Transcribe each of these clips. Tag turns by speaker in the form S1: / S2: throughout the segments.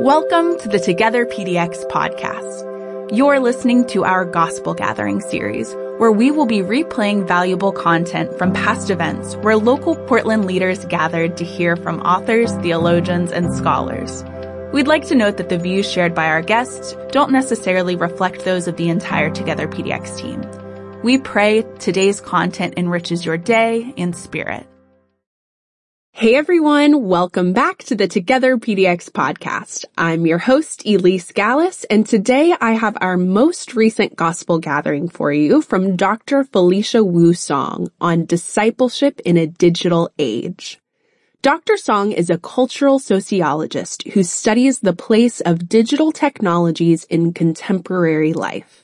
S1: Welcome to the Together PDX podcast. You're listening to our Gospel Gathering series, where we will be replaying valuable content from past events where local Portland leaders gathered to hear from authors, theologians, and scholars. We'd like to note that the views shared by our guests don't necessarily reflect those of the entire Together PDX team. We pray today's content enriches your day and spirit.
S2: Hey everyone, welcome back to the Together PDX podcast. I'm your host, Elise Gallus, and today I have our most recent gospel gathering for you from Dr. Felicia Wu Song on discipleship in a digital age. Dr. Song is a cultural sociologist who studies the place of digital technologies in contemporary life.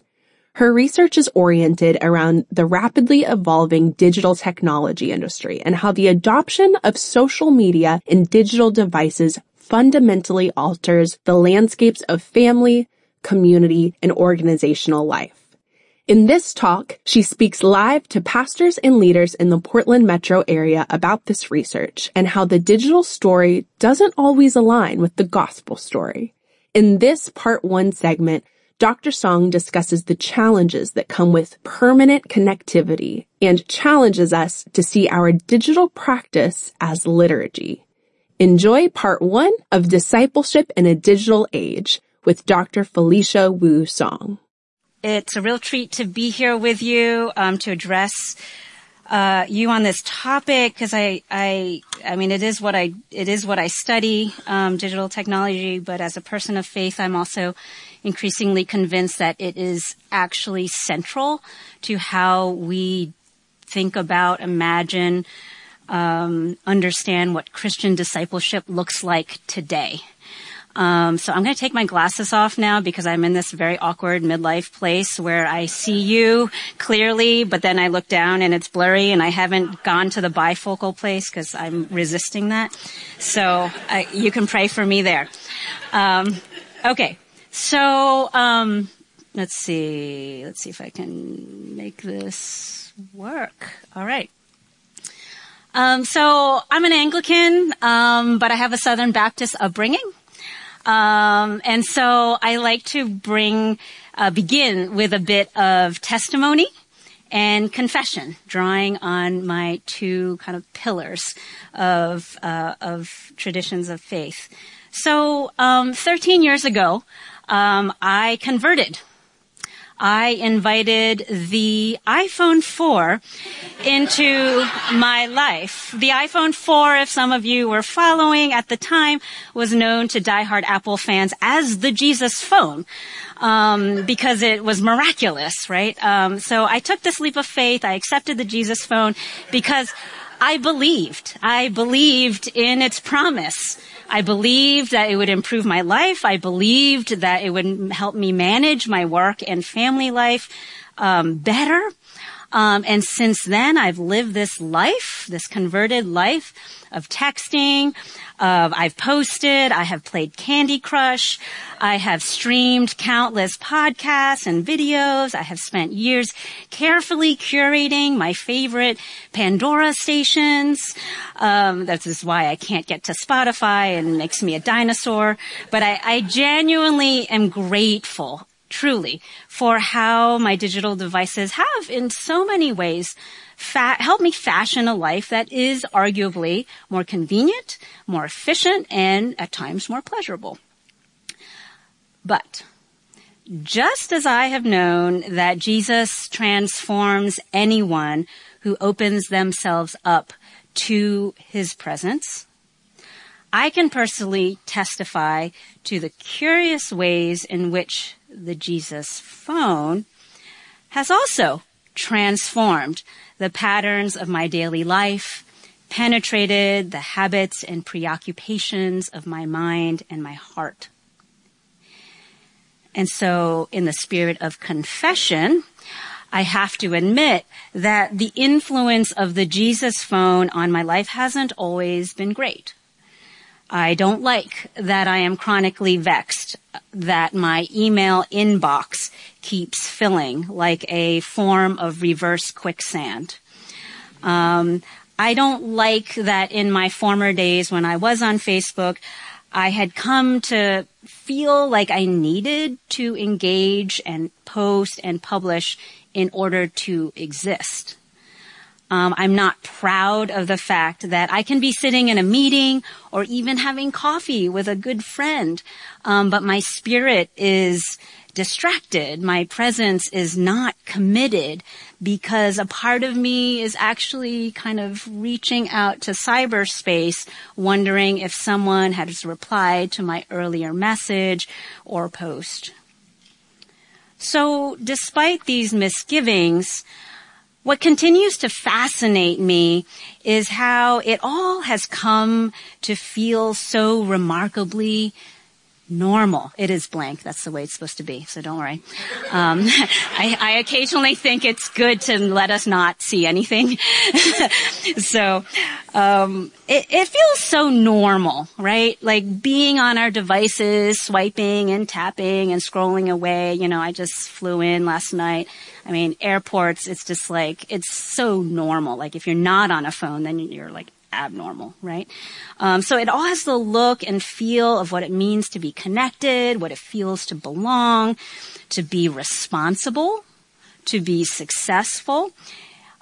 S2: Her research is oriented around the rapidly evolving digital technology industry and how the adoption of social media and digital devices fundamentally alters the landscapes of family, community, and organizational life. In this talk, she speaks live to pastors and leaders in the Portland metro area about this research and how the digital story doesn't always align with the gospel story. In this part one segment, Dr. Song discusses the challenges that come with permanent connectivity and challenges us to see our digital practice as liturgy. Enjoy part one of Discipleship in a Digital Age with Dr. Felicia Wu Song.
S3: It's a real treat to be here with you um, to address uh, you on this topic because I, I, I mean, it is what I, it is what I study, um, digital technology. But as a person of faith, I'm also increasingly convinced that it is actually central to how we think about, imagine, um, understand what Christian discipleship looks like today. Um, so I'm going to take my glasses off now because I'm in this very awkward midlife place where I see you clearly, but then I look down and it's blurry, and I haven't gone to the bifocal place because I'm resisting that. So I, you can pray for me there. Um, okay, so, um, let's see. Let's see if I can make this work. All right. Um, so I'm an Anglican, um, but I have a Southern Baptist upbringing. Um, and so I like to bring, uh, begin with a bit of testimony and confession, drawing on my two kind of pillars of uh, of traditions of faith. So, um, 13 years ago, um, I converted. I invited the iPhone 4 into my life. The iPhone 4, if some of you were following at the time, was known to diehard Apple fans as the Jesus phone. Um, because it was miraculous, right? Um, so I took this leap of faith. I accepted the Jesus phone because I believed. I believed in its promise. I believed that it would improve my life. I believed that it would help me manage my work and family life um, better. Um, and since then, I've lived this life, this converted life of texting, of I've posted, I have played Candy Crush, I have streamed countless podcasts and videos, I have spent years carefully curating my favorite Pandora stations. Um, that is why I can't get to Spotify and makes me a dinosaur. But I, I genuinely am grateful truly for how my digital devices have in so many ways fa- helped me fashion a life that is arguably more convenient, more efficient, and at times more pleasurable. But just as I have known that Jesus transforms anyone who opens themselves up to his presence, I can personally testify to the curious ways in which the Jesus phone has also transformed the patterns of my daily life, penetrated the habits and preoccupations of my mind and my heart. And so in the spirit of confession, I have to admit that the influence of the Jesus phone on my life hasn't always been great. I don't like that I am chronically vexed that my email inbox keeps filling like a form of reverse quicksand. Um, I don't like that in my former days when I was on Facebook, I had come to feel like I needed to engage and post and publish in order to exist. Um, I'm not proud of the fact that I can be sitting in a meeting or even having coffee with a good friend, um, but my spirit is distracted. My presence is not committed because a part of me is actually kind of reaching out to cyberspace, wondering if someone has replied to my earlier message or post. So despite these misgivings, what continues to fascinate me is how it all has come to feel so remarkably normal. It is blank. That's the way it's supposed to be. So don't worry. Um, I, I, occasionally think it's good to let us not see anything. so um, it, it, feels so normal, right? Like being on our devices, swiping and tapping and scrolling away. You know, I just flew in last night. I mean, airports, it's just like, it's so normal. Like if you're not on a phone, then you're like abnormal, right? Um, so it all has the look and feel of what it means to be connected, what it feels to belong, to be responsible, to be successful,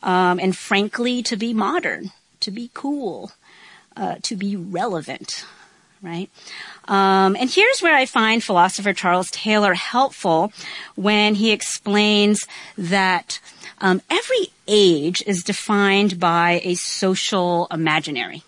S3: um, and frankly, to be modern, to be cool, uh, to be relevant, right? Um, and here's where I find philosopher Charles Taylor helpful when he explains that um, every age is defined by a social imaginary.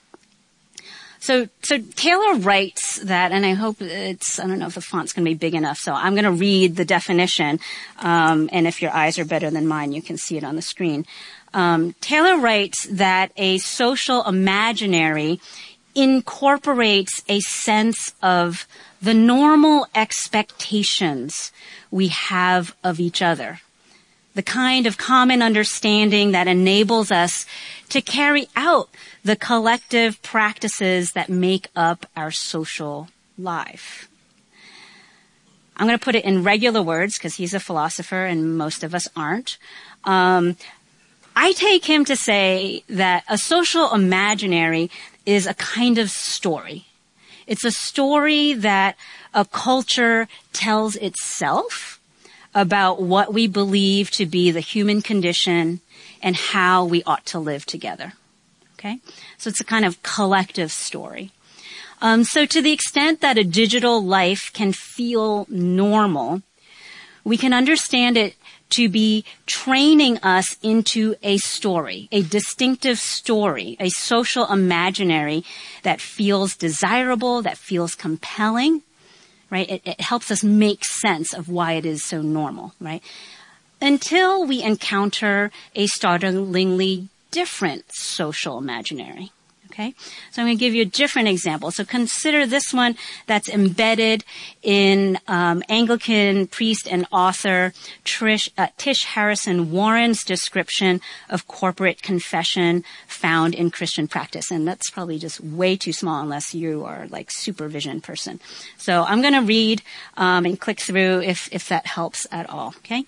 S3: So, so Taylor writes that, and I hope it's, I don't know if the font's going to be big enough, so I'm going to read the definition, um, and if your eyes are better than mine, you can see it on the screen. Um, Taylor writes that a social imaginary incorporates a sense of the normal expectations we have of each other. The kind of common understanding that enables us to carry out the collective practices that make up our social life. I'm going to put it in regular words because he's a philosopher and most of us aren't. Um, I take him to say that a social imaginary is a kind of story. It's a story that a culture tells itself about what we believe to be the human condition and how we ought to live together. Okay? So it's a kind of collective story. Um, so to the extent that a digital life can feel normal, we can understand it to be training us into a story, a distinctive story, a social imaginary that feels desirable, that feels compelling, right? It, it helps us make sense of why it is so normal, right? Until we encounter a startlingly different social imaginary. Okay? So I'm going to give you a different example. So consider this one that's embedded in um, Anglican priest and author Trish, uh, Tish Harrison Warren's description of corporate confession found in Christian practice. And that's probably just way too small unless you are like supervision person. So I'm going to read um, and click through if, if that helps at all. Okay?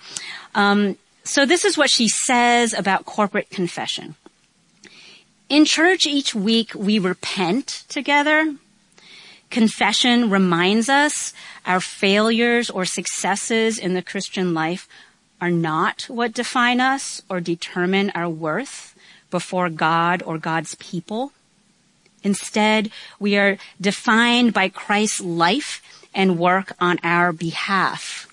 S3: Um, so this is what she says about corporate confession. In church each week, we repent together. Confession reminds us our failures or successes in the Christian life are not what define us or determine our worth before God or God's people. Instead, we are defined by Christ's life and work on our behalf.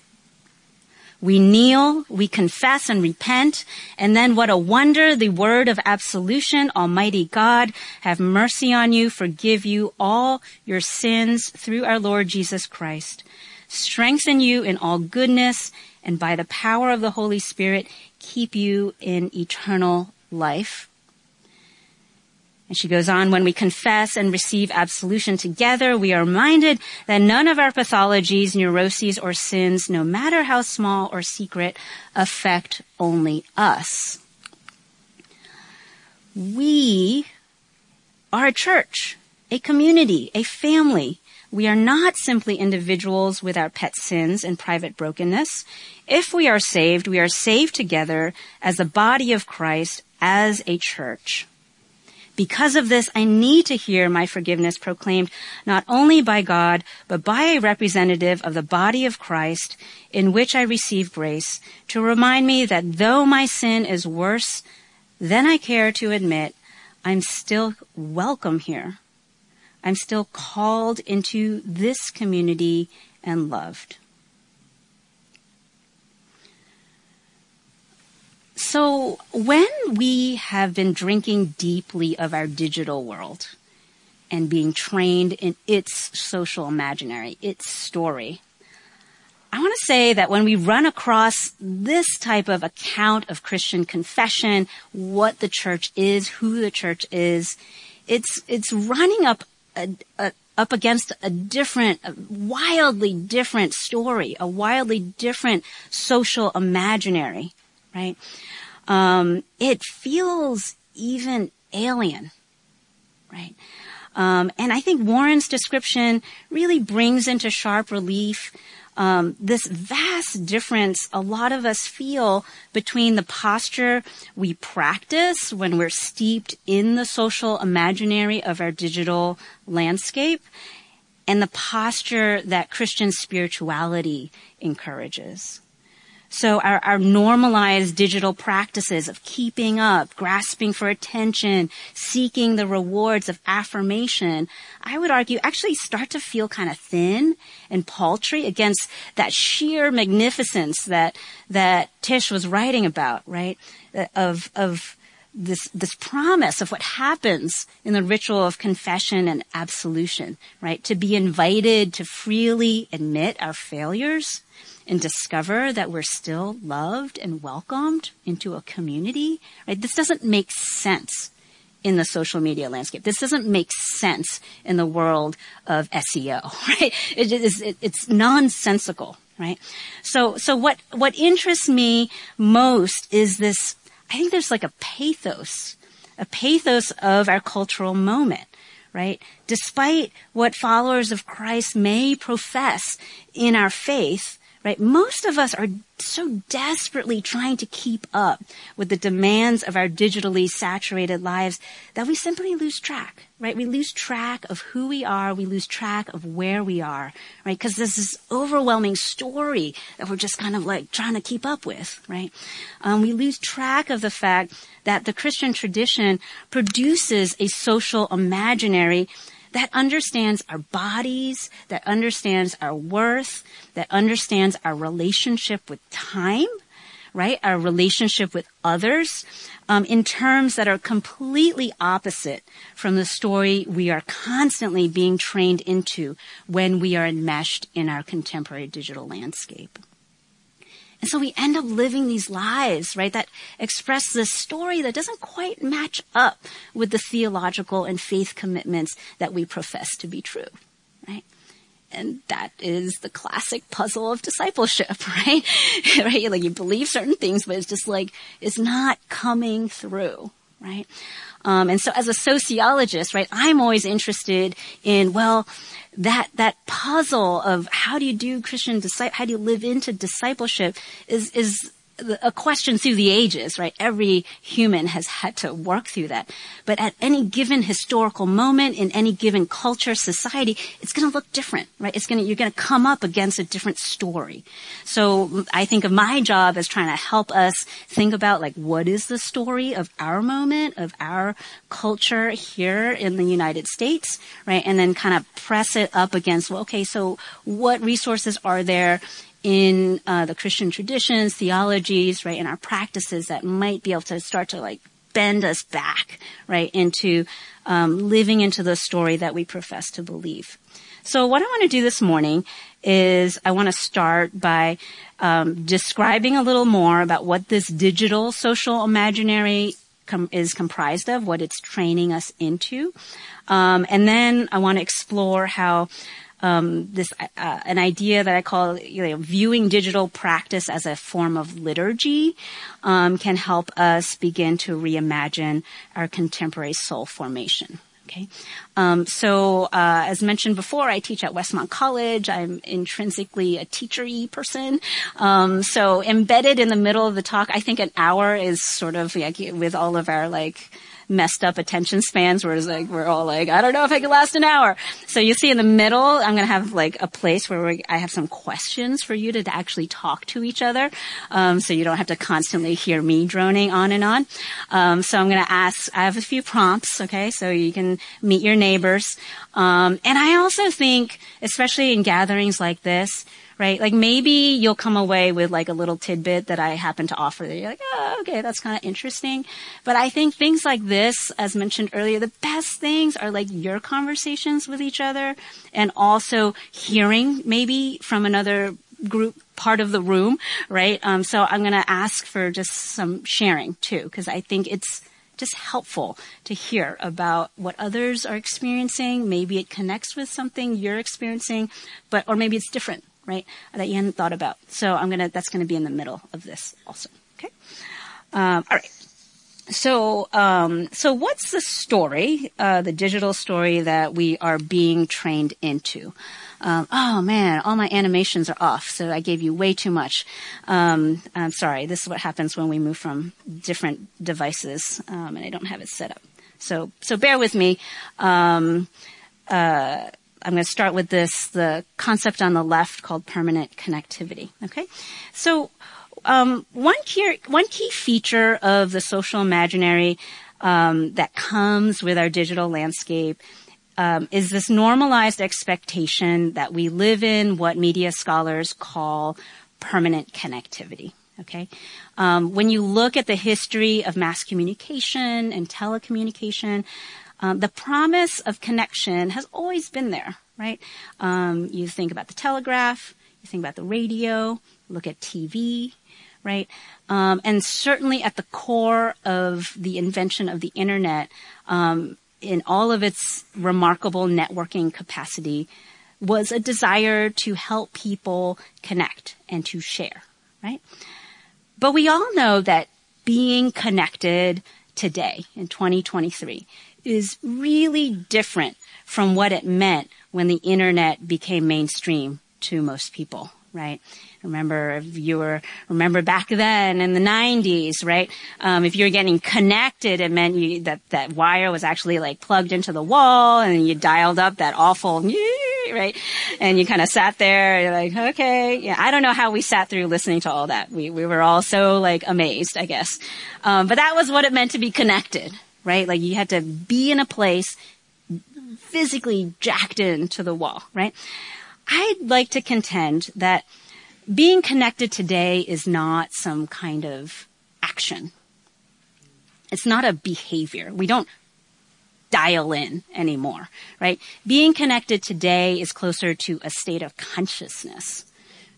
S3: We kneel, we confess and repent, and then what a wonder the word of absolution, Almighty God, have mercy on you, forgive you all your sins through our Lord Jesus Christ, strengthen you in all goodness, and by the power of the Holy Spirit, keep you in eternal life. And she goes on, when we confess and receive absolution together, we are reminded that none of our pathologies, neuroses, or sins, no matter how small or secret, affect only us. We are a church, a community, a family. We are not simply individuals with our pet sins and private brokenness. If we are saved, we are saved together as the body of Christ, as a church. Because of this, I need to hear my forgiveness proclaimed not only by God, but by a representative of the body of Christ in which I receive grace to remind me that though my sin is worse than I care to admit, I'm still welcome here. I'm still called into this community and loved. So when we have been drinking deeply of our digital world and being trained in its social imaginary, its story, I want to say that when we run across this type of account of Christian confession, what the church is, who the church is, it's, it's running up a, a, up against a different, a wildly different story, a wildly different social imaginary right? Um, it feels even alien, right? Um, and I think Warren's description really brings into sharp relief um, this vast difference a lot of us feel between the posture we practice when we're steeped in the social imaginary of our digital landscape and the posture that Christian spirituality encourages. So our, our normalized digital practices of keeping up, grasping for attention, seeking the rewards of affirmation, I would argue actually start to feel kind of thin and paltry against that sheer magnificence that, that Tish was writing about, right? Uh, of, of, this this promise of what happens in the ritual of confession and absolution, right? To be invited to freely admit our failures and discover that we're still loved and welcomed into a community, right? This doesn't make sense in the social media landscape. This doesn't make sense in the world of SEO, right? It is, it, it's nonsensical, right? So, so what, what interests me most is this, I think there's like a pathos, a pathos of our cultural moment right? Despite what followers of Christ may profess in our faith, right? Most of us are so desperately trying to keep up with the demands of our digitally saturated lives that we simply lose track, right? We lose track of who we are. We lose track of where we are, right? Because there's this overwhelming story that we're just kind of like trying to keep up with, right? Um, we lose track of the fact that the Christian tradition produces a social imaginary that understands our bodies, that understands our worth, that understands our relationship with time, right? Our relationship with others, um, in terms that are completely opposite from the story we are constantly being trained into when we are enmeshed in our contemporary digital landscape. And so we end up living these lives, right, that express this story that doesn't quite match up with the theological and faith commitments that we profess to be true, right? And that is the classic puzzle of discipleship, right? right? Like you believe certain things, but it's just like, it's not coming through, right? Um, and so as a sociologist, right, I'm always interested in, well, that that puzzle of how do you do Christian disciple, how do you live into discipleship is is a question through the ages, right? Every human has had to work through that. But at any given historical moment in any given culture, society, it's going to look different, right? It's going to, you're going to come up against a different story. So I think of my job as trying to help us think about like what is the story of our moment, of our culture here in the United States, right? And then kind of press it up against, well, okay, so what resources are there in uh, the Christian traditions, theologies, right, in our practices that might be able to start to like bend us back, right, into um, living into the story that we profess to believe. So what I want to do this morning is I want to start by um, describing a little more about what this digital social imaginary com- is comprised of, what it's training us into, um, and then I want to explore how um, this uh, an idea that I call you know, viewing digital practice as a form of liturgy um, can help us begin to reimagine our contemporary soul formation. Okay, um, so uh, as mentioned before, I teach at Westmont College. I'm intrinsically a teachery person, um, so embedded in the middle of the talk, I think an hour is sort of like with all of our like messed up attention spans where it's like, we're all like, I don't know if I can last an hour. So you see in the middle, I'm going to have like a place where I have some questions for you to, to actually talk to each other. Um, so you don't have to constantly hear me droning on and on. Um, so I'm going to ask, I have a few prompts. Okay. So you can meet your neighbors. Um, and I also think, especially in gatherings like this, right? Like maybe you'll come away with like a little tidbit that I happen to offer that you're like, oh, okay, that's kind of interesting. But I think things like this, as mentioned earlier, the best things are like your conversations with each other and also hearing maybe from another group part of the room, right? Um, so I'm going to ask for just some sharing too, because I think it's just helpful to hear about what others are experiencing. Maybe it connects with something you're experiencing, but, or maybe it's different right? That you hadn't thought about. So I'm gonna, that's gonna be in the middle of this also. Okay. Um, all right. So, um, so what's the story, uh, the digital story that we are being trained into? Um, oh man, all my animations are off, so I gave you way too much. Um, I'm sorry. This is what happens when we move from different devices, um, and I don't have it set up. So, so bear with me. Um, uh, I'm going to start with this, the concept on the left called permanent connectivity. Okay. So, um, one key, one key feature of the social imaginary, um, that comes with our digital landscape um, is this normalized expectation that we live in what media scholars call permanent connectivity. Okay. Um, when you look at the history of mass communication and telecommunication, um, the promise of connection has always been there, right? Um, you think about the telegraph, you think about the radio, look at TV, right? Um, and certainly at the core of the invention of the internet, um, in all of its remarkable networking capacity, was a desire to help people connect and to share, right? But we all know that being connected today in 2023 is really different from what it meant when the internet became mainstream to most people, right? Remember, if you were, remember back then in the 90s, right? Um, if you were getting connected, it meant you, that, that wire was actually like plugged into the wall and you dialed up that awful, right? And you kind of sat there, you're like, okay, yeah, I don't know how we sat through listening to all that. We, we were all so like amazed, I guess. Um, but that was what it meant to be connected, right? Like you had to be in a place physically jacked into the wall, right? I'd like to contend that being connected today is not some kind of action. It's not a behavior. We don't dial in anymore, right? Being connected today is closer to a state of consciousness,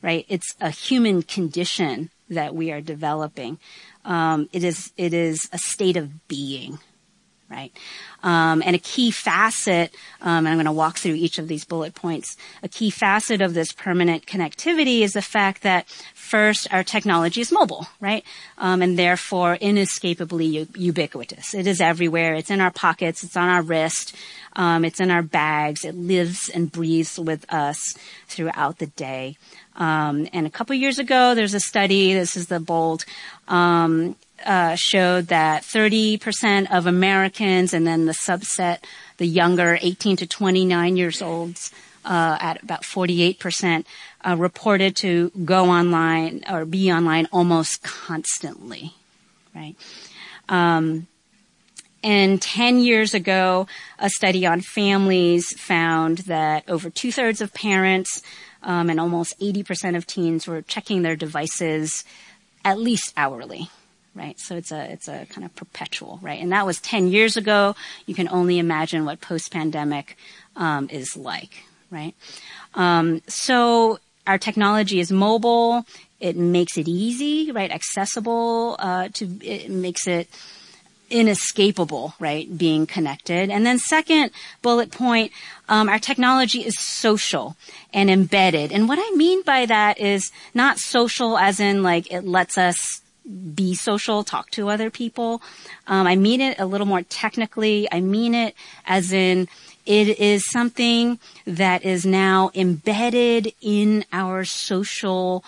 S3: right? It's a human condition that we are developing. Um, it is it is a state of being, right? Um, and a key facet, um, and I'm going to walk through each of these bullet points. A key facet of this permanent connectivity is the fact that first, our technology is mobile, right? Um, and therefore inescapably u- ubiquitous. It is everywhere. It's in our pockets. It's on our wrist. Um, it's in our bags. It lives and breathes with us throughout the day. Um, and a couple years ago, there's a study. This is the bold um, uh, showed that 30% of Americans and then the subset, the younger 18 to 29 years olds, uh, at about 48%, uh, reported to go online or be online almost constantly, right? Um, and 10 years ago, a study on families found that over two thirds of parents um, and almost 80% of teens were checking their devices at least hourly right? So it's a, it's a kind of perpetual, right? And that was 10 years ago. You can only imagine what post-pandemic, um, is like, right? Um, so our technology is mobile. It makes it easy, right? Accessible, uh, to, it makes it, inescapable, right? Being connected. And then second bullet point, um, our technology is social and embedded. And what I mean by that is not social as in like it lets us be social, talk to other people. Um, I mean it a little more technically. I mean it as in it is something that is now embedded in our social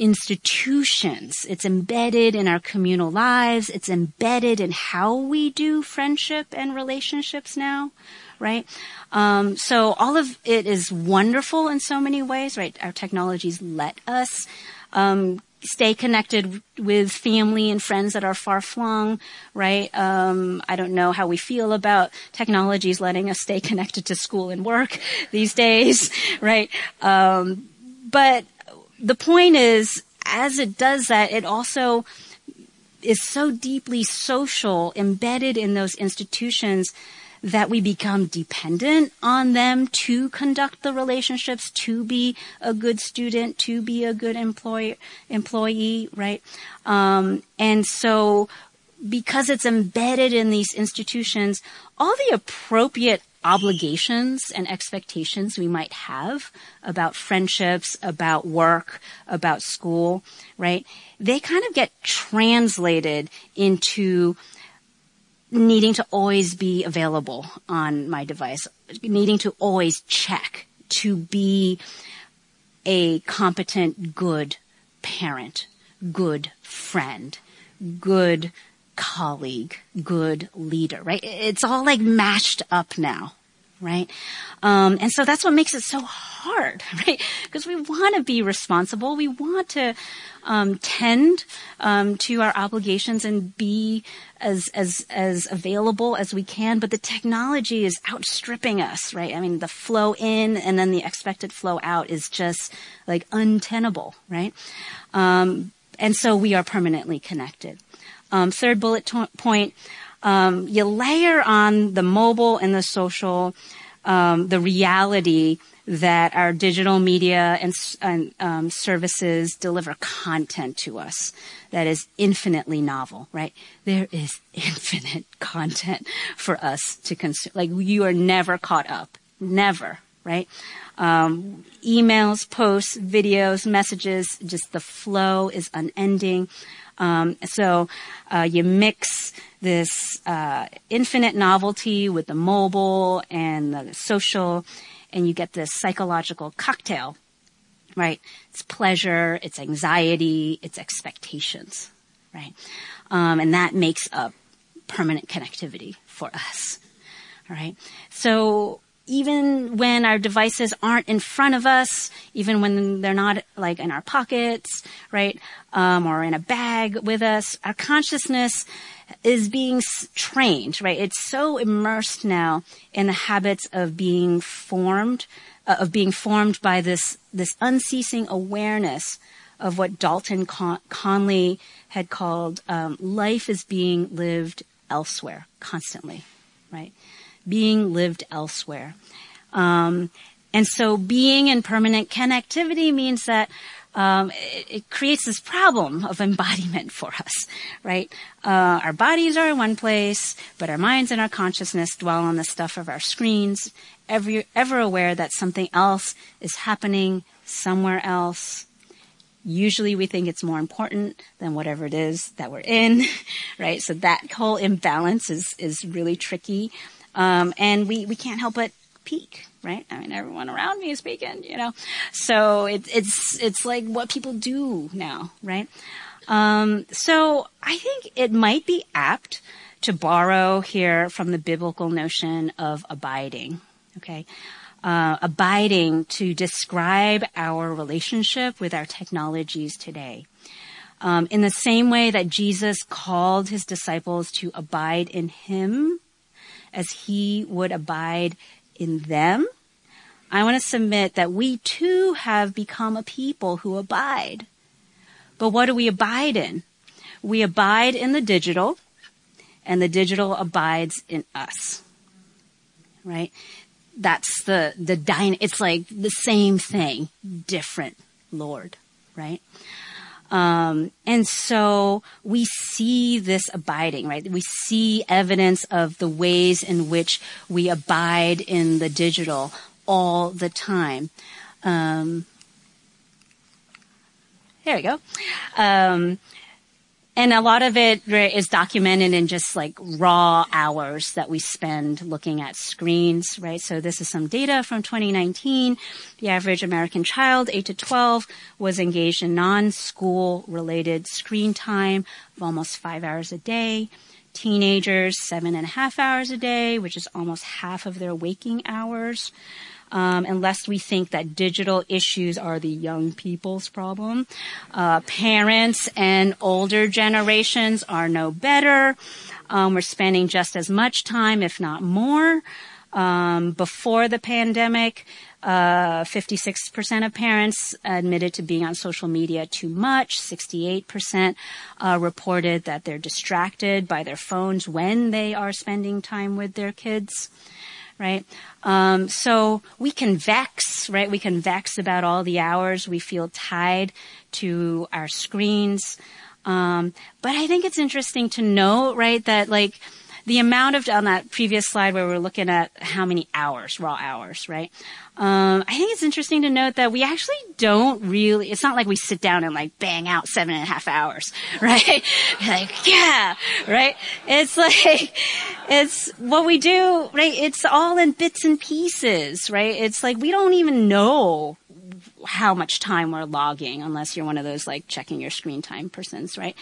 S3: institutions. It's embedded in our communal lives. It's embedded in how we do friendship and relationships now, right? Um, so all of it is wonderful in so many ways, right? Our technologies let us um, stay connected with family and friends that are far flung, right? Um, I don't know how we feel about technologies letting us stay connected to school and work these days, right? Um, but the point is, as it does that, it also is so deeply social, embedded in those institutions that we become dependent on them to conduct the relationships, to be a good student, to be a good employee, employee, right? Um, and so because it's embedded in these institutions, all the appropriate obligations and expectations we might have about friendships, about work, about school, right? They kind of get translated into needing to always be available on my device, needing to always check to be a competent, good parent, good friend, good colleague, good leader, right? It's all like mashed up now, right? Um, and so that's what makes it so hard, right? Because we want to be responsible. We want to um, tend um, to our obligations and be as as as available as we can. But the technology is outstripping us, right? I mean, the flow in and then the expected flow out is just like untenable, right? Um, and so we are permanently connected. Um, third bullet to- point, um, you layer on the mobile and the social, um, the reality that our digital media and, and um, services deliver content to us that is infinitely novel, right? There is infinite content for us to consume. Like you are never caught up, never, right? Um, emails, posts, videos, messages, just the flow is unending. Um, so uh, you mix this uh, infinite novelty with the mobile and the social, and you get this psychological cocktail, right? It's pleasure, it's anxiety, it's expectations, right? Um, and that makes up permanent connectivity for us. All right. So even when our devices aren't in front of us, even when they're not like in our pockets, right, um, or in a bag with us, our consciousness is being trained, right? It's so immersed now in the habits of being formed, uh, of being formed by this this unceasing awareness of what Dalton Con- Conley had called um, life is being lived elsewhere constantly, right? Being lived elsewhere. Um, and so being in permanent connectivity means that um, it, it, creates this problem of embodiment for us, right? Uh, our bodies are in one place, but our minds and our consciousness dwell on the stuff of our screens, ever, ever aware that something else is happening somewhere else. Usually we think it's more important than whatever it is that we're in, right? So that whole imbalance is, is really tricky. Um, and we, we can't help but peek, right? I mean, everyone around me is peeking, you know? So it, it's, it's like what people do now, right? Um, so I think it might be apt to borrow here from the biblical notion of abiding, okay? Uh, abiding to describe our relationship with our technologies today. Um, in the same way that Jesus called his disciples to abide in him as he would abide in them. I want to submit that we too have become a people who abide. But what do we abide in? We abide in the digital and the digital abides in us. Right? That's the, the dyna- it's like the same thing, different Lord, right? Um, and so we see this abiding, right? We see evidence of the ways in which we abide in the digital all the time. Um, there we go. Um, and a lot of it is documented in just like raw hours that we spend looking at screens, right? So this is some data from 2019. The average American child, 8 to 12, was engaged in non-school related screen time of almost five hours a day. Teenagers, seven and a half hours a day, which is almost half of their waking hours um, unless we think that digital issues are the young people's problem. Uh, parents and older generations are no better. Um, we're spending just as much time, if not more. Um, before the pandemic, uh, 56% of parents admitted to being on social media too much. 68% uh, reported that they're distracted by their phones when they are spending time with their kids right? Um, so we can vex, right? We can vex about all the hours we feel tied to our screens. Um, but I think it's interesting to note, right, that like the amount of on that previous slide where we're looking at how many hours, raw hours, right? Um, I think it's interesting to note that we actually don't really, it's not like we sit down and like bang out seven and a half hours, right? like, yeah, right? It's like, it's what we do, right? It's all in bits and pieces, right? It's like we don't even know how much time we're logging unless you're one of those like checking your screen time persons, right?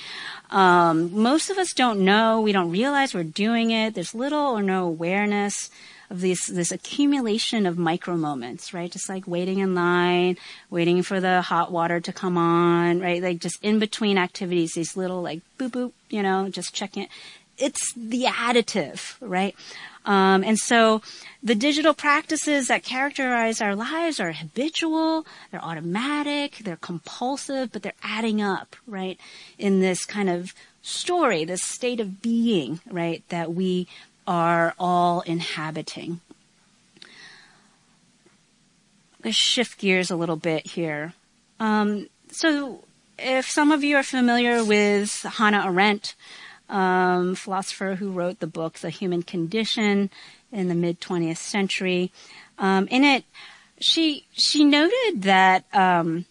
S3: Um, most of us don't know. We don't realize we're doing it. There's little or no awareness of this this accumulation of micro moments, right? Just like waiting in line, waiting for the hot water to come on, right? Like just in between activities, these little like boop boop, you know, just checking it. It's the additive, right? Um, and so the digital practices that characterize our lives are habitual, they're automatic, they're compulsive, but they're adding up, right? In this kind of story, this state of being, right, that we are all inhabiting. Let's shift gears a little bit here. Um, so, if some of you are familiar with Hannah Arendt, um, philosopher who wrote the book The Human Condition in the mid 20th century, um, in it, she she noted that um,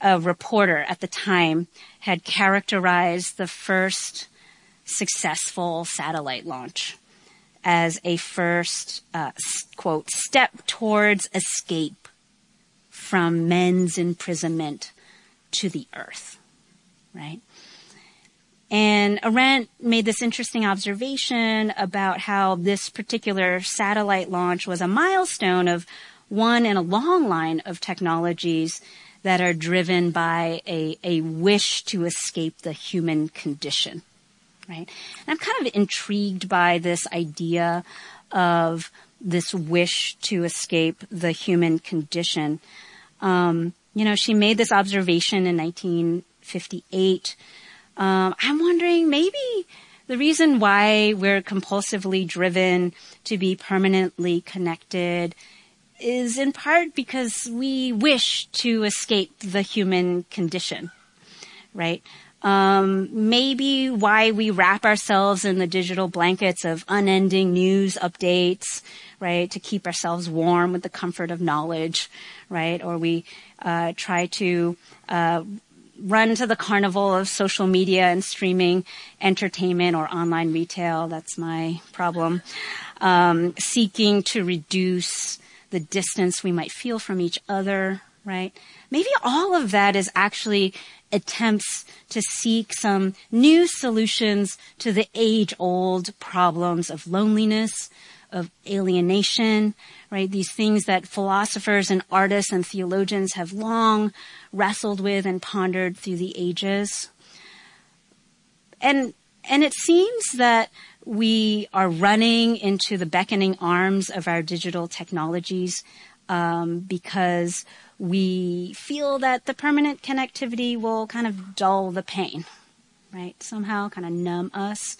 S3: a reporter at the time had characterized the first successful satellite launch as a first, uh, quote, step towards escape from men's imprisonment to the earth, right? And Arendt made this interesting observation about how this particular satellite launch was a milestone of one in a long line of technologies that are driven by a, a wish to escape the human condition right? And I'm kind of intrigued by this idea of this wish to escape the human condition. Um, you know, she made this observation in 1958. Um, I'm wondering maybe the reason why we're compulsively driven to be permanently connected is in part because we wish to escape the human condition, right? Um, maybe why we wrap ourselves in the digital blankets of unending news updates, right, to keep ourselves warm with the comfort of knowledge, right? Or we uh, try to uh, run to the carnival of social media and streaming entertainment or online retail. That's my problem. Um, seeking to reduce the distance we might feel from each other, right? Maybe all of that is actually attempts to seek some new solutions to the age old problems of loneliness, of alienation, right? These things that philosophers and artists and theologians have long wrestled with and pondered through the ages. And, and it seems that we are running into the beckoning arms of our digital technologies um, because we feel that the permanent connectivity will kind of dull the pain, right? Somehow kind of numb us,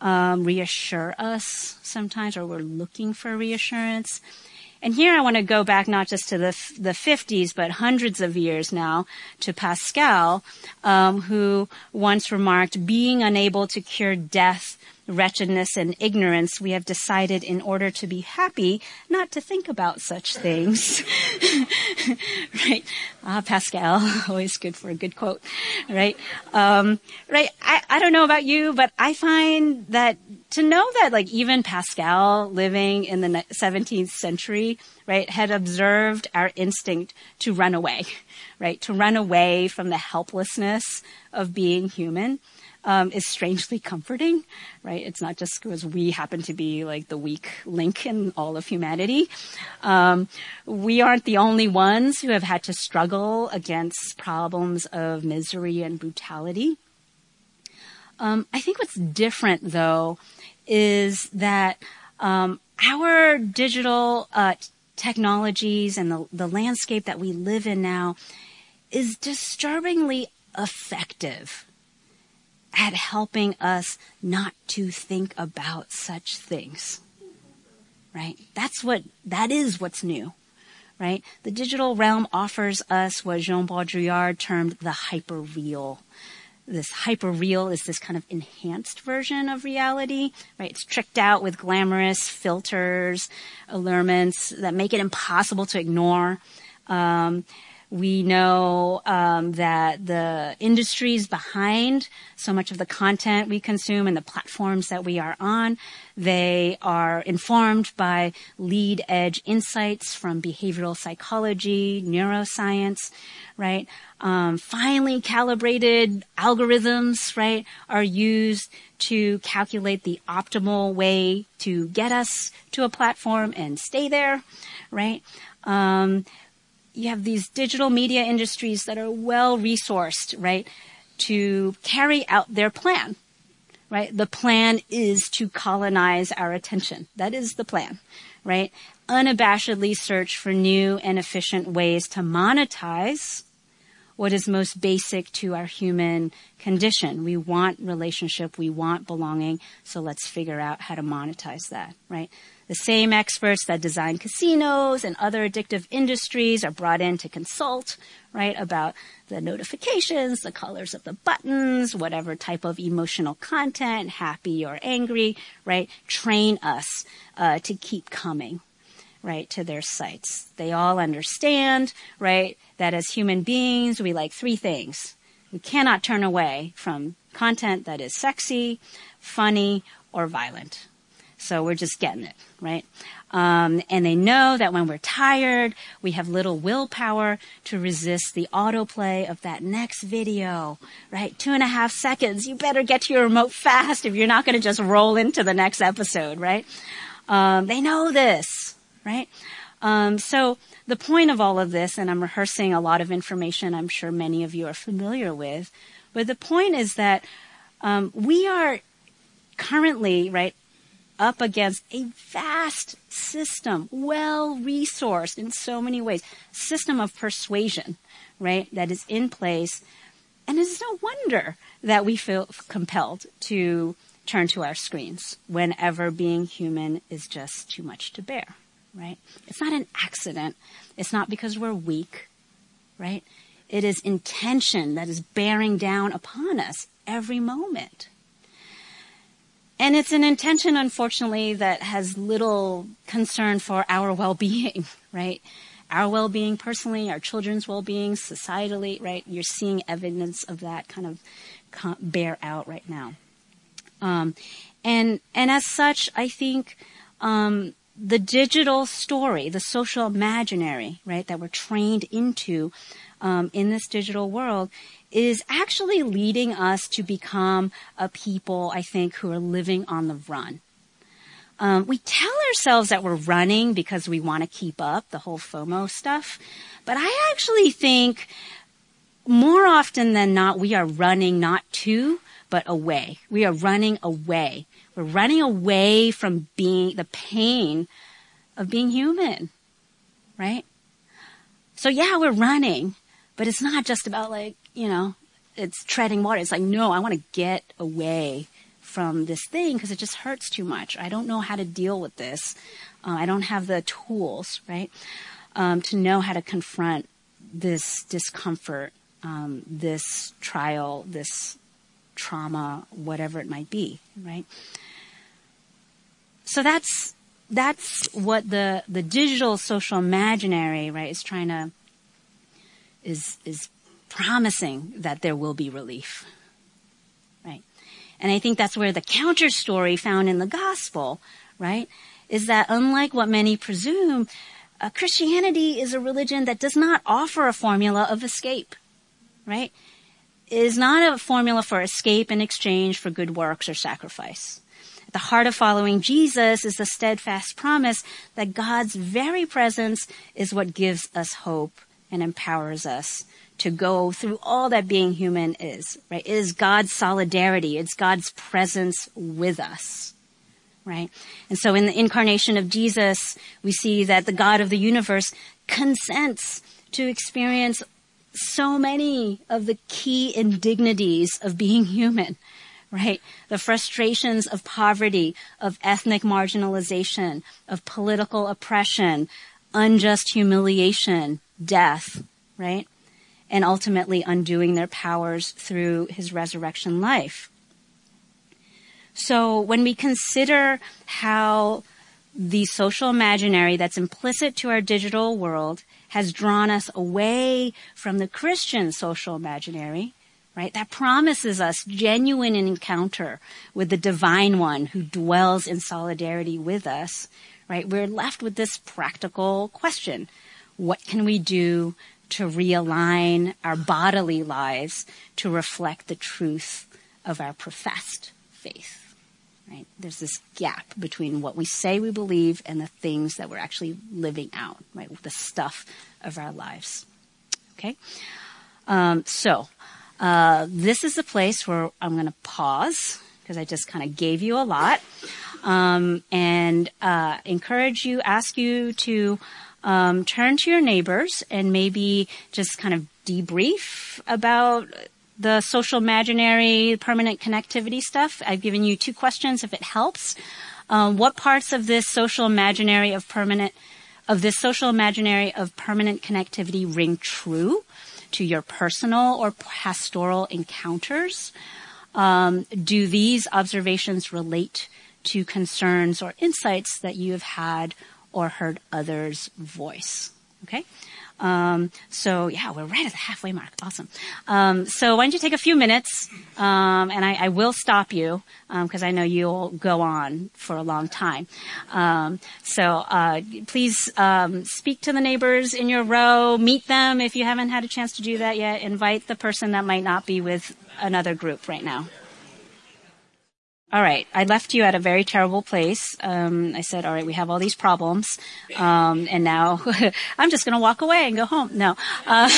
S3: um, reassure us sometimes, or we're looking for reassurance. And here I want to go back not just to the the 50s, but hundreds of years now to Pascal, um, who once remarked, "Being unable to cure death wretchedness and ignorance, we have decided in order to be happy not to think about such things. right? Ah, Pascal, always good for a good quote, right? Um, right. I, I don't know about you, but I find that to know that like even Pascal living in the 17th century, right, had observed our instinct to run away, right? To run away from the helplessness of being human um, is strangely comforting, right? It's not just because we happen to be like the weak link in all of humanity. Um, we aren't the only ones who have had to struggle against problems of misery and brutality. Um, I think what's different though is that um, our digital uh, technologies and the, the landscape that we live in now is disturbingly effective at helping us not to think about such things. Right? That's what, that is what's new. Right? The digital realm offers us what Jean Baudrillard termed the hyper real. This hyper real is this kind of enhanced version of reality, right? It's tricked out with glamorous filters, allurements that make it impossible to ignore. Um, we know um, that the industries behind so much of the content we consume and the platforms that we are on, they are informed by lead edge insights from behavioral psychology, neuroscience, right? Um, finely calibrated algorithms, right, are used to calculate the optimal way to get us to a platform and stay there, right? Um, you have these digital media industries that are well resourced, right, to carry out their plan, right? The plan is to colonize our attention. That is the plan, right? Unabashedly search for new and efficient ways to monetize what is most basic to our human condition. We want relationship. We want belonging. So let's figure out how to monetize that, right? The same experts that design casinos and other addictive industries are brought in to consult, right, about the notifications, the colors of the buttons, whatever type of emotional content, happy or angry, right, train us uh, to keep coming, right, to their sites. They all understand, right, that as human beings, we like three things. We cannot turn away from content that is sexy, funny, or violent. So we're just getting it, right? Um, and they know that when we're tired, we have little willpower to resist the autoplay of that next video, right? Two and a half seconds. You better get to your remote fast if you're not going to just roll into the next episode, right? Um, they know this, right? Um, so the point of all of this, and I'm rehearsing a lot of information I'm sure many of you are familiar with, but the point is that um, we are currently, right, up against a vast system, well resourced in so many ways, system of persuasion, right, that is in place. And it's no wonder that we feel compelled to turn to our screens whenever being human is just too much to bear, right? It's not an accident. It's not because we're weak, right? It is intention that is bearing down upon us every moment. And it's an intention, unfortunately, that has little concern for our well-being, right? Our well-being personally, our children's well-being, societally, right? You're seeing evidence of that kind of bear out right now. Um, and, and as such, I think, um, the digital story, the social imaginary, right, that we're trained into, um, in this digital world is actually leading us to become a people, I think, who are living on the run. Um, we tell ourselves that we're running because we want to keep up the whole FOMO stuff, but I actually think more often than not we are running not to, but away. We are running away. We're running away from being the pain of being human, right? So yeah, we're running, but it's not just about like you know, it's treading water. It's like, no, I want to get away from this thing because it just hurts too much. I don't know how to deal with this. Uh, I don't have the tools, right, um, to know how to confront this discomfort, um, this trial, this trauma, whatever it might be, right? So that's that's what the the digital social imaginary right is trying to is is promising that there will be relief right? And i think that's where the counter story found in the gospel right is that unlike what many presume uh, christianity is a religion that does not offer a formula of escape right? It is not a formula for escape in exchange for good works or sacrifice the heart of following Jesus is the steadfast promise that God's very presence is what gives us hope and empowers us to go through all that being human is, right? It is God's solidarity. It's God's presence with us, right? And so in the incarnation of Jesus, we see that the God of the universe consents to experience so many of the key indignities of being human, right? The frustrations of poverty, of ethnic marginalization, of political oppression, unjust humiliation, death, right? And ultimately undoing their powers through his resurrection life. So when we consider how the social imaginary that's implicit to our digital world has drawn us away from the Christian social imaginary, right? That promises us genuine encounter with the divine one who dwells in solidarity with us, right? We're left with this practical question. What can we do to realign our bodily lives to reflect the truth of our professed faith? Right? There's this gap between what we say we believe and the things that we're actually living out, right? The stuff of our lives. Okay? Um, so, uh, this is the place where I'm going to pause because I just kind of gave you a lot, um, and uh, encourage you, ask you to um, turn to your neighbors and maybe just kind of debrief about the social imaginary permanent connectivity stuff. I've given you two questions if it helps. Um, what parts of this social imaginary of permanent of this social imaginary of permanent connectivity ring true? To your personal or pastoral encounters? Um, do these observations relate to concerns or insights that you have had or heard others voice? Okay. Um, so yeah, we're right at the halfway mark. Awesome. Um, so why don't you take a few minutes, um, and I, I, will stop you because um, I know you'll go on for a long time. Um, so uh, please um, speak to the neighbors in your row, meet them if you haven't had a chance to do that yet. Invite the person that might not be with another group right now all right, I left you at a very terrible place. Um, I said, all right, we have all these problems, um, and now I'm just going to walk away and go home. No. Uh,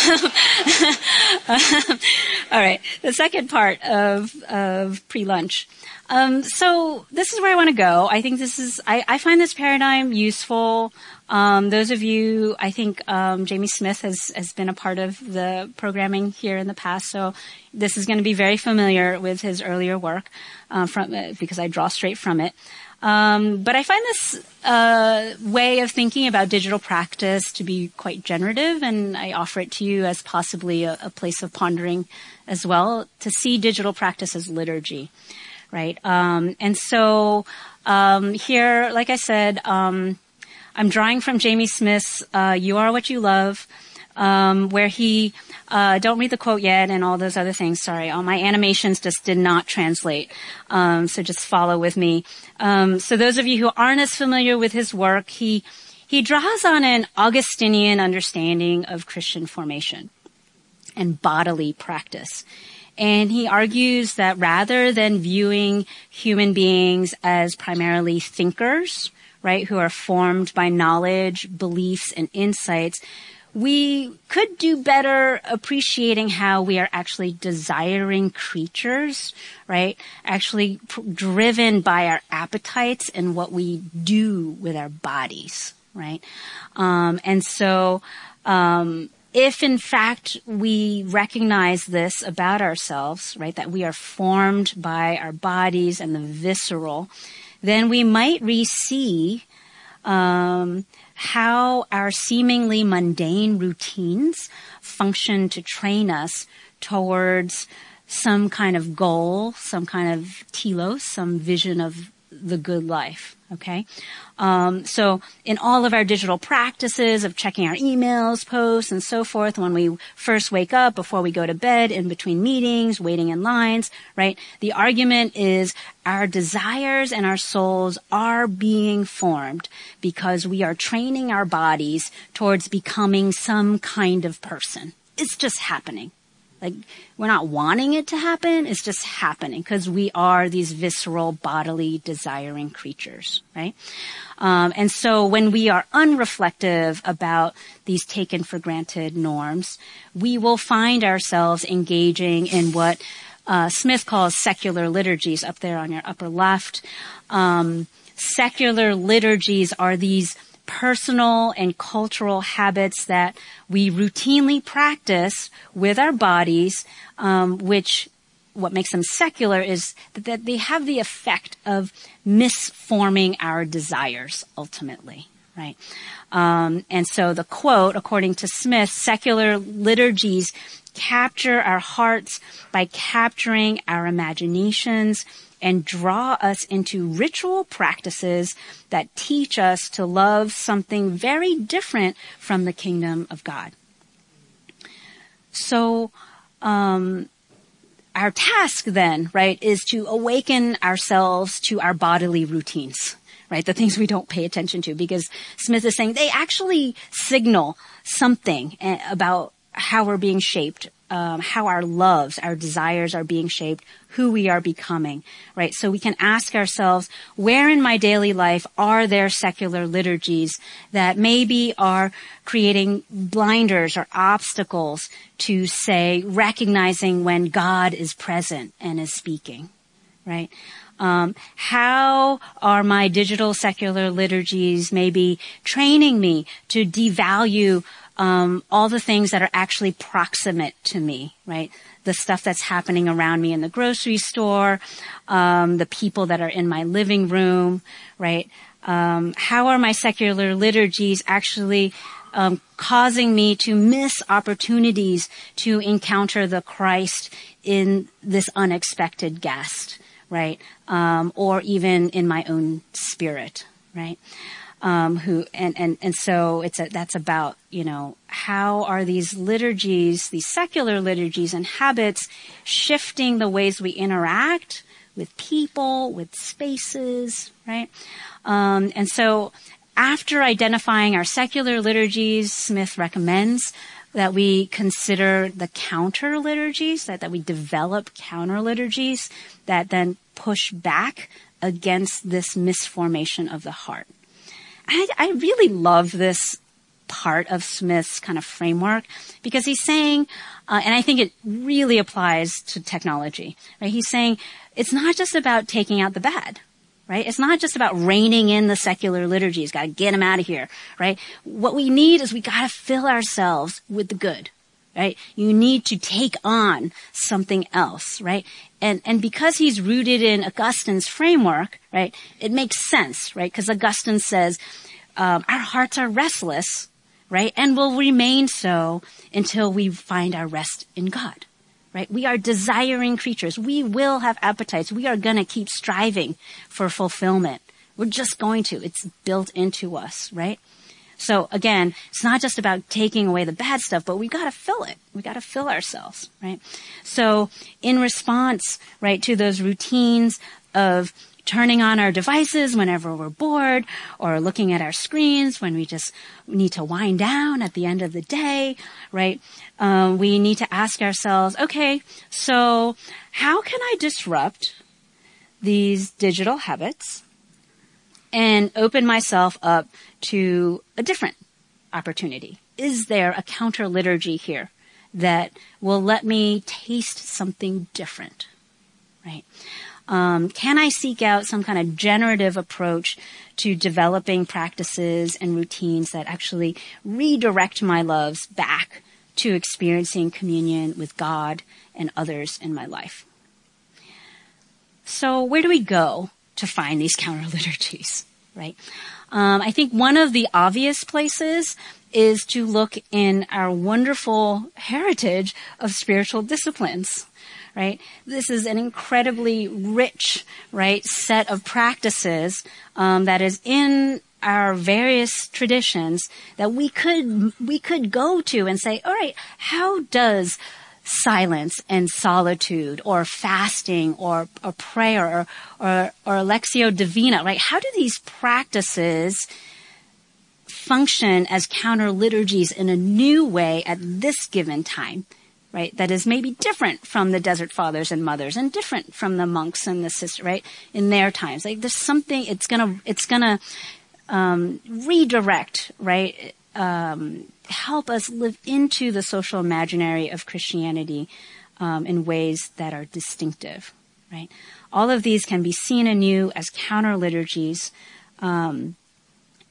S3: all right, the second part of of pre-lunch. Um, so this is where I want to go. I think this is, I, I find this paradigm useful. Um, those of you, I think um, Jamie Smith has has been a part of the programming here in the past, so this is going to be very familiar with his earlier work uh, from uh, because I draw straight from it. Um, but I find this uh, way of thinking about digital practice to be quite generative, and I offer it to you as possibly a, a place of pondering as well to see digital practice as liturgy right? Um, and so um, here, like I said, um, I'm drawing from Jamie Smith's uh, "You Are What You Love." Um, where he uh, don't read the quote yet and all those other things. Sorry, all my animations just did not translate. Um, so just follow with me. Um, so those of you who aren't as familiar with his work, he he draws on an Augustinian understanding of Christian formation and bodily practice. And he argues that rather than viewing human beings as primarily thinkers, right, who are formed by knowledge, beliefs, and insights, we could do better appreciating how we are actually desiring creatures, right? Actually driven by our appetites and what we do with our bodies, right? Um, and so, um, if in fact we recognize this about ourselves, right, that we are formed by our bodies and the visceral, then we might re-see um, how our seemingly mundane routines function to train us towards some kind of goal, some kind of telos, some vision of the good life. Okay. Um, so in all of our digital practices of checking our emails, posts, and so forth, when we first wake up, before we go to bed, in between meetings, waiting in lines, right? The argument is our desires and our souls are being formed because we are training our bodies towards becoming some kind of person. It's just happening. Like, we're not wanting it to happen, it's just happening because we are these visceral, bodily, desiring creatures, right? Um, and so when we are unreflective about these taken for granted norms, we will find ourselves engaging in what uh, Smith calls secular liturgies up there on your upper left. Um, secular liturgies are these personal and cultural habits that we routinely practice with our bodies, um, which what makes them secular is that they have the effect of misforming our desires ultimately, right? Um, and so the quote, according to Smith, secular liturgies capture our hearts by capturing our imaginations and draw us into ritual practices that teach us to love something very different from the kingdom of God. So, um, our task then, right, is to awaken ourselves to our bodily routines, right? The things we don't pay attention to because Smith is saying they actually signal something eh, about how we're being shaped um, how our loves, our desires are being shaped, who we are becoming, right? So we can ask ourselves, where in my daily life are there secular liturgies that maybe are creating blinders or obstacles to say, recognizing when God is present and is speaking, right? Um, how are my digital secular liturgies maybe training me to devalue um, all the things that are actually proximate to me, right? The stuff that's happening around me in the grocery store, um, the people that are in my living room, right? Um, how are my secular liturgies actually um, causing me to miss opportunities to encounter the Christ in this unexpected guest, right? Um, or even in my own spirit, right? Um, who and, and and so it's a, that's about you know how are these liturgies, these secular liturgies and habits, shifting the ways we interact with people, with spaces, right? Um, and so after identifying our secular liturgies, Smith recommends that we consider the counter liturgies, that, that we develop counter liturgies that then push back against this misformation of the heart. I, I really love this part of Smith's kind of framework because he's saying, uh, and I think it really applies to technology, right? He's saying it's not just about taking out the bad, right? It's not just about reining in the secular liturgies. Got to get them out of here, right? What we need is we got to fill ourselves with the good, right? You need to take on something else, right? And, and because he's rooted in Augustine's framework, right, it makes sense, right? Because Augustine says, um, our hearts are restless, right? And will remain so until we find our rest in God, right? We are desiring creatures. We will have appetites. We are to keep striving for fulfillment. We're just going to. It's built into us, right? So again, it's not just about taking away the bad stuff, but we've gotta fill it. We've gotta fill ourselves, right? So in response, right, to those routines of turning on our devices whenever we're bored or looking at our screens when we just need to wind down at the end of the day, right? Um, we need to ask ourselves, okay, so how can I disrupt these digital habits and open myself up to a different opportunity? Is there a counter liturgy here that will let me taste something different? Right? Um, can I seek out some kind of generative approach to developing practices and routines that actually redirect my loves back to experiencing communion with God and others in my life? So where do we go to find these counter liturgies, right? Um, I think one of the obvious places is to look in our wonderful heritage of spiritual disciplines, right? This is an incredibly rich, right, set of practices um, that is in our various traditions that we could we could go to and say, all right, how does silence and solitude or fasting or, or prayer or, or, or Lectio Divina, right? How do these practices function as counter liturgies in a new way at this given time? Right, that is maybe different from the desert fathers and mothers and different from the monks and the sisters, right, in their times. Like there's something, it's gonna, it's gonna, um, redirect, right, um, help us live into the social imaginary of Christianity um, in ways that are distinctive, right? All of these can be seen anew as counter liturgies, um,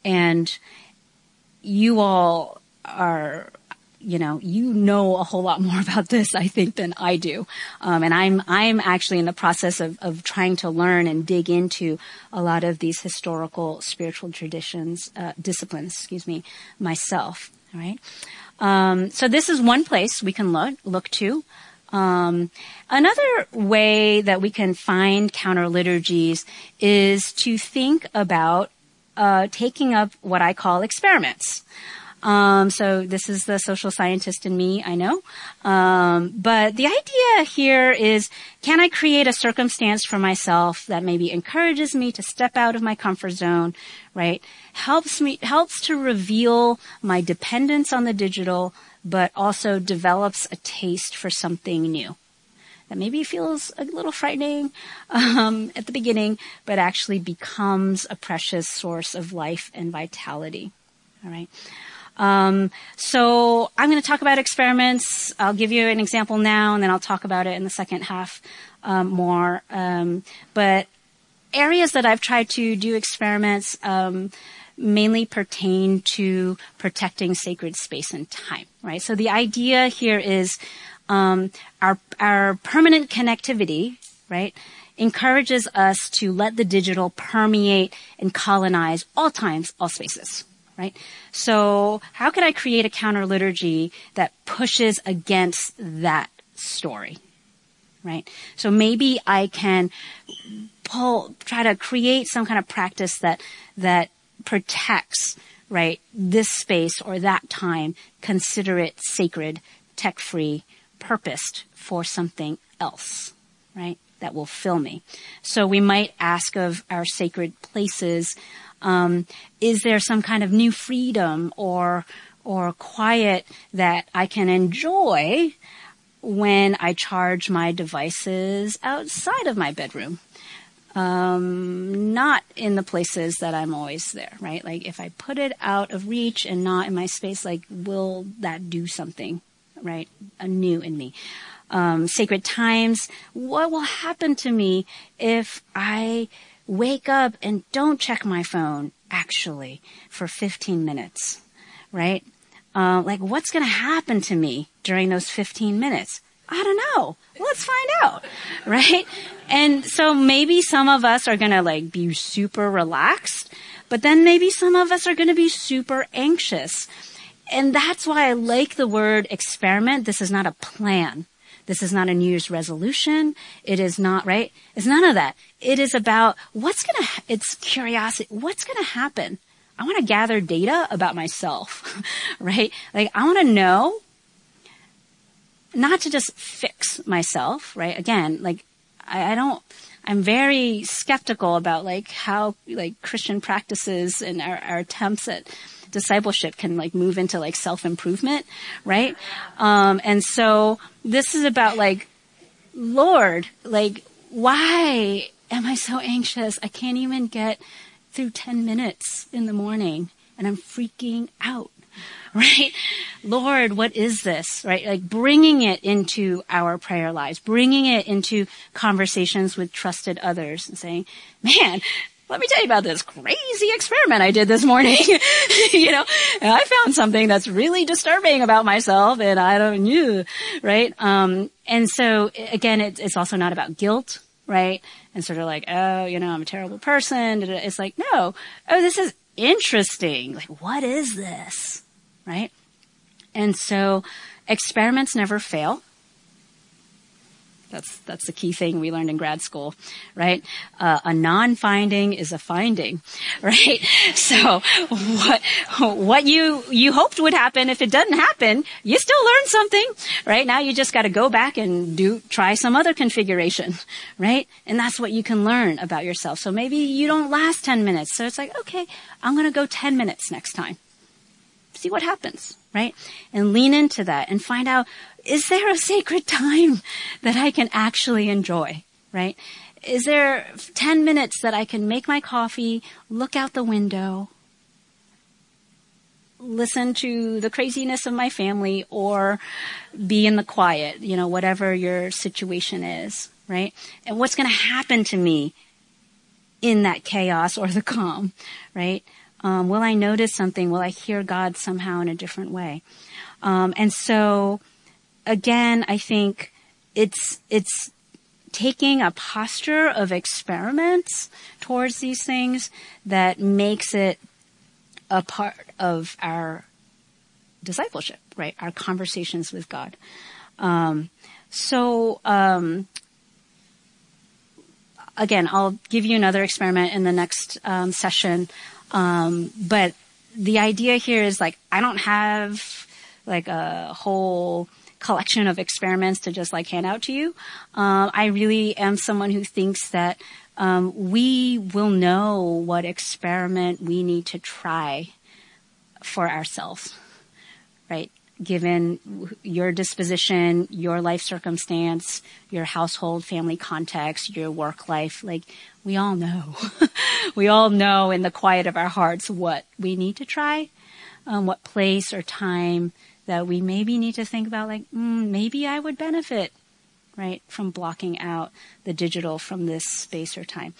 S3: and you all are you know, you know a whole lot more about this, I think, than I do. Um, and I'm, I'm actually in the process of, of trying to learn and dig into a lot of these historical spiritual traditions, uh, disciplines, excuse me, myself. All right. Um, so this is one place we can look, look to. Um, another way that we can find counter liturgies is to think about uh, taking up what I call experiments. Um, so this is the social scientist in me, I know. Um, but the idea here is, can I create a circumstance for myself that maybe encourages me to step out of my comfort zone, right? Helps me, helps to reveal my dependence on the digital, but also develops a taste for something new that maybe feels a little frightening um, at the beginning, but actually becomes a precious source of life and vitality. All right. Um, so I'm going to talk about experiments. I'll give you an example now, and then I'll talk about it in the second half um, more. Um, but areas that I've tried to do experiments um, mainly pertain to protecting sacred space and time. Right. So the idea here is um, our our permanent connectivity. Right encourages us to let the digital permeate and colonize all times, all spaces right? So how can I create a counter liturgy that pushes against that story? Right? So maybe I can pull, try to create some kind of practice that, that protects, right, this space or that time, consider it sacred, tech free, purposed for something else, right? That will fill me. So we might ask of our sacred places, um, is there some kind of new freedom or or quiet that I can enjoy when I charge my devices outside of my bedroom? Um, not in the places that I'm always there, right? Like if I put it out of reach and not in my space, like will that do something, right? A new in me. Um, sacred times. What will happen to me if I wake up and don't check my phone actually for 15 minutes, right? Uh, like what's going to happen to me during those 15 minutes? I don't know. Let's find out, right? And so maybe some of us are going to like be super relaxed, but then maybe some of us are going to be super anxious. And that's why I like the word experiment. This is not a plan. This is not a New Year's resolution. It is not, right? It's none of that. It is about what's gonna, it's curiosity. What's gonna happen? I want to gather data about myself, right? Like I want to know not to just fix myself, right? Again, like I, I, don't, I'm very skeptical about like how like Christian practices and our, our attempts at discipleship can like move into like self-improvement, right? Um, and so this is about like, Lord, like, why am I so anxious? I can't even get through 10 minutes in the morning and I'm freaking out. Right? Lord, what is this? Right? Like bringing it into our prayer lives, bringing it into conversations with trusted others and saying, man, let me tell you about this crazy experiment I did this morning. you know, I found something that's really disturbing about myself and I don't know, right? Um, and so again, it, it's also not about guilt, right? And sort of like, oh, you know, I'm a terrible person. It's like, no, oh, this is interesting. Like, what is this? Right? And so experiments never fail. That's that's the key thing we learned in grad school, right? Uh, a non-finding is a finding, right? So what what you you hoped would happen if it doesn't happen, you still learn something, right? Now you just got to go back and do try some other configuration, right? And that's what you can learn about yourself. So maybe you don't last 10 minutes. So it's like, okay, I'm going to go 10 minutes next time. See what happens, right? And lean into that and find out is there a sacred time that I can actually enjoy, right? Is there 10 minutes that I can make my coffee, look out the window, listen to the craziness of my family or be in the quiet, you know, whatever your situation is, right? And what's going to happen to me in that chaos or the calm, right? Um, will I notice something? Will I hear God somehow in a different way? Um, and so, again, I think it's, it's taking a posture of experiments towards these things that makes it a part of our discipleship, right? Our conversations with God. Um, so, um, again, I'll give you another experiment in the next um, session. Um, but the idea here is like, I don't have like a whole collection of experiments to just like hand out to you. Um, I really am someone who thinks that um, we will know what experiment we need to try for ourselves, right? Given your disposition, your life circumstance, your household, family context, your work life, like we all know. we all know in the quiet of our hearts what we need to try, um, what place or time that we maybe need to think about like, mm, maybe I would benefit, right, from blocking out the digital from this space or time.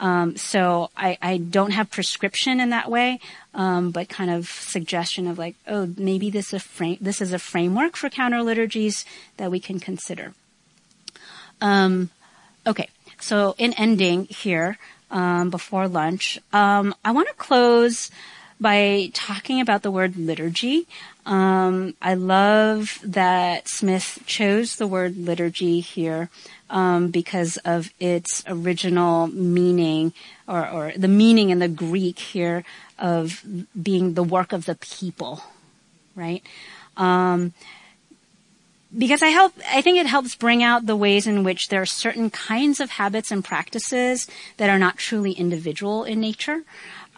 S3: Um, so I, I, don't have prescription in that way, um, but kind of suggestion of like, oh, maybe this is a frame, this is a framework for counter liturgies that we can consider. Um, okay, so in ending here um, before lunch, um, I want to close by talking about the word liturgy. Um, I love that Smith chose the word liturgy here um, because of its original meaning, or, or, the meaning in the Greek here of being the work of the people, right? Um, because I help, I think it helps bring out the ways in which there are certain kinds of habits and practices that are not truly individual in nature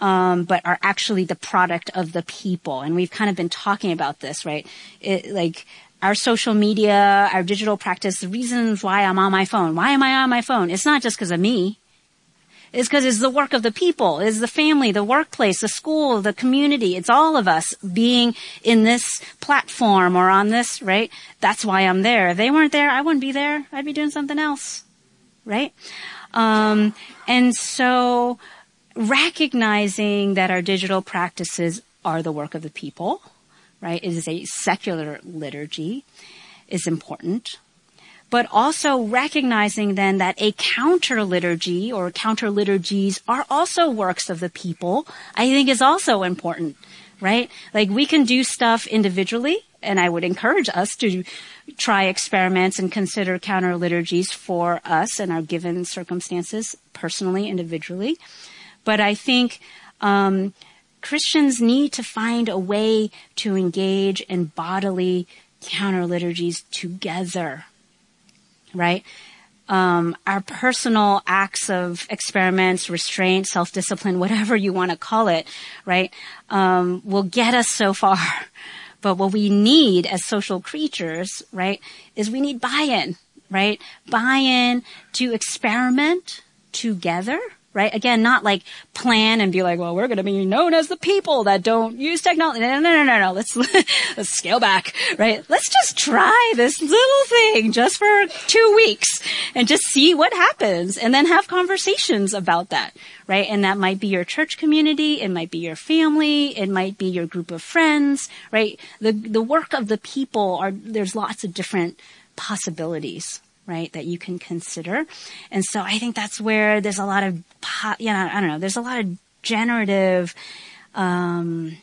S3: um, but are actually the product of the people. And we've kind of been talking about this, right? It, like our social media, our digital practice, the reasons why I'm on my phone. Why am I on my phone? It's not just because of me. It's because it's the work of the people, it's the family, the workplace, the school, the community. It's all of us being in this platform or on this, right? That's why I'm there. If they weren't there, I wouldn't be there. I'd be doing something else, right? Um, and so, recognizing that our digital practices are the work of the people, right? It is a secular liturgy is important. But also recognizing then that a counter liturgy or counter liturgies are also works of the people, I think is also important, right? Like we can do stuff individually, and I would encourage us to try experiments and consider counter liturgies for us and our given circumstances, personally, individually. But I think um, Christians need to find a way to engage in bodily counter liturgies together, right? Um, our personal acts of experiments, restraint, self-discipline, whatever you want to call it, right, um, will get us so far. But what we need as social creatures, right, is we need buy-in, right? Buy-in to experiment together, right? Again, not like plan and be like, well, we're going to be known as the people that don't use technology. No, no, no, no, no. Let's, let's scale back, right? Let's just try this little thing just for two weeks and just see what happens and then have conversations about that, right? And that might be your church community. It might be your family. It might be your group of friends, right? The, the work of the people are, there's lots of different possibilities right, that you can consider. And so I think that's where there's a lot of, you know, I don't know, there's a lot of generative, um,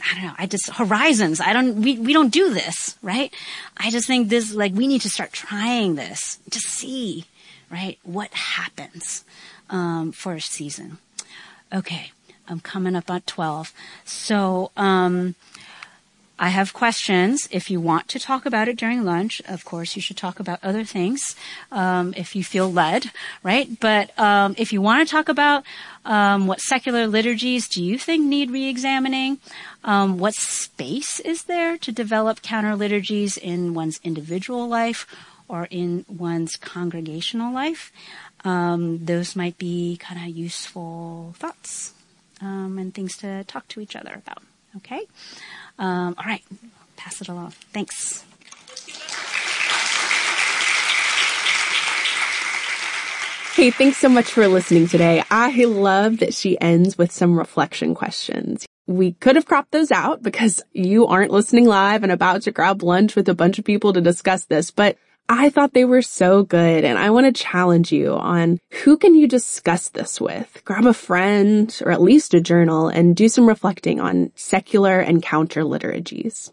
S3: I don't know. I just horizons. I don't. We we don't do this, right? I just think this like we need to start trying this to see, right, what happens um, for a season. Okay, I'm coming up on twelve. So um, I have questions. If you want to talk about it during lunch, of course, you should talk about other things um, if you feel led, right? But um, if you want to talk about um, what secular liturgies do you think need re-examining, um, what space is there to develop counter liturgies in one's individual life or in one's congregational life, um, those might be kind of useful thoughts um, and things to talk to each other about. Okay. Um, all right, pass it along. Thanks.
S2: Hey, thanks so much for listening today. I love that she ends with some reflection questions. We could have cropped those out because you aren't listening live and about to grab lunch with a bunch of people to discuss this, but I thought they were so good and I want to challenge you on who can you discuss this with? Grab a friend or at least a journal and do some reflecting on secular and counter liturgies.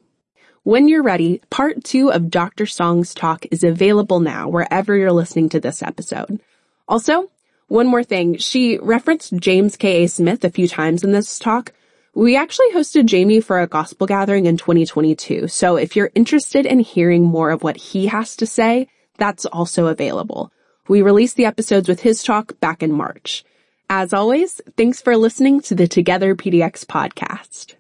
S2: When you're ready, part two of Dr. Song's talk is available now wherever you're listening to this episode. Also, one more thing. She referenced James K.A. Smith a few times in this talk. We actually hosted Jamie for a gospel gathering in 2022. So if you're interested in hearing more of what he has to say, that's also available. We released the episodes with his talk back in March. As always, thanks for listening to the Together PDX podcast.